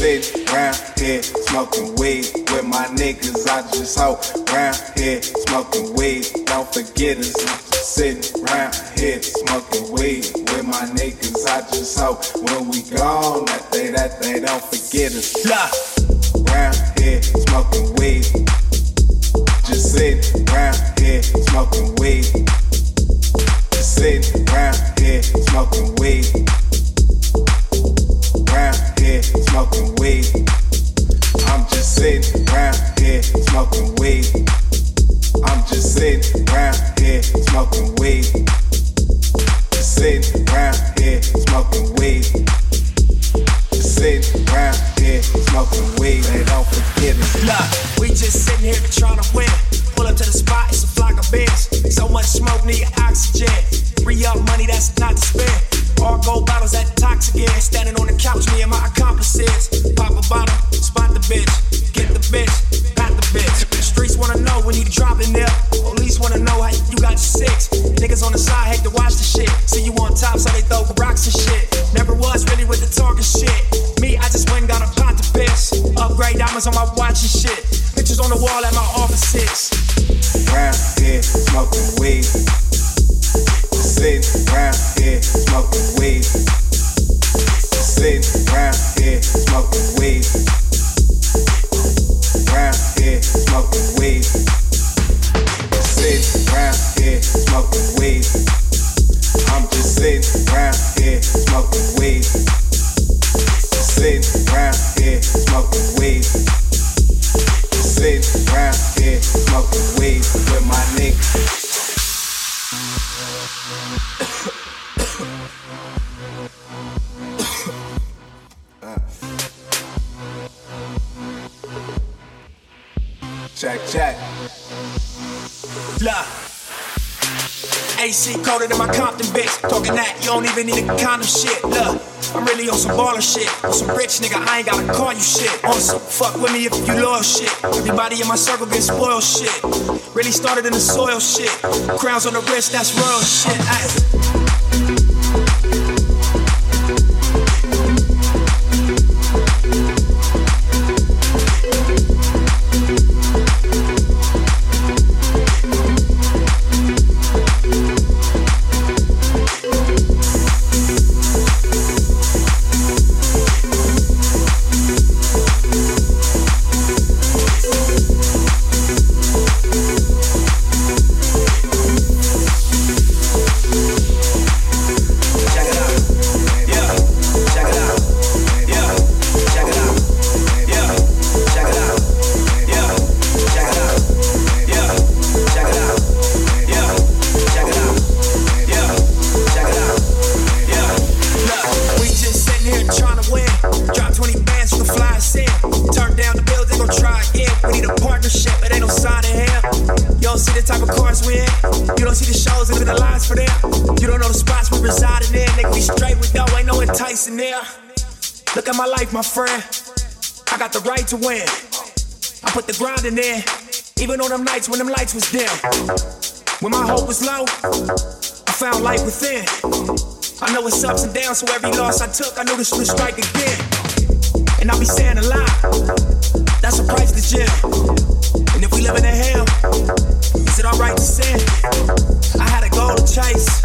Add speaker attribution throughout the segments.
Speaker 1: round here smoking weed with my niggas. I just hope round here smoking weed. Don't forget us. Sitting round here smoking weed with my niggas. I just hope when we gone that they that they don't forget us.
Speaker 2: Look.
Speaker 1: Round here smoking weed. Just sitting round here smoking weed. Just sitting round here smoking weed. Round smoking weed. I'm just sitting round here smoking weed. I'm just sitting round here smoking weed. Just sitting round here smoking weed. Just sitting round here smoking weed. They don't.
Speaker 2: Look, we just sitting here trying to win. Pull up to the spot, it's a flock of. So much smoke, need oxygen. Free up money that's not to spend. All gold bottles that toxic accomplices. Pop a bottle, spot the bitch. Get the bitch, pat the bitch. Streets wanna know when you dropping there. Police wanna know how you got six. Niggas on the side hate to watch the shit. See you on top, so they throw rocks and shit. Never was really with the talking shit. Me, I just went and got a pot to piss. Upgrade diamonds on my watch and shit. Pictures on the wall at my.
Speaker 1: Just sitting round here smoking weed. Sitting round here smoking weed. Smoking weed. Sitting round here smoking weed. Check, check.
Speaker 2: Look. AC colder than my Compton bitch. Talking that, you don't even need a condom shit. Look, I'm really on some baller shit. On some rich nigga, I ain't gotta call you shit. On some fuck with me if you loyal shit. Everybody in my circle get spoiled shit. Really started in the soil shit. Crowns on the wrist, that's royal shit. Ay. But ain't no sign in here. You don't see the type of cars we in. You don't see the shows and the lines for them. You don't know the spots we residing in. Nigga, be straight with dough, ain't no enticing there. Look at my life, my friend. I got the right to win. I put the grind in there, even on them nights when them lights was dim. When my hope was low, I found light within. I know it's ups and downs, so every loss I took, I knew this would strike again. And I'll be saying a lot. That's a priceless gem. And if we live in a hell, is it alright to sin? I had a goal to chase,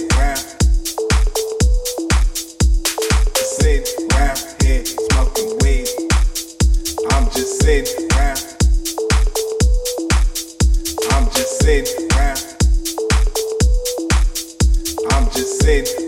Speaker 1: I'm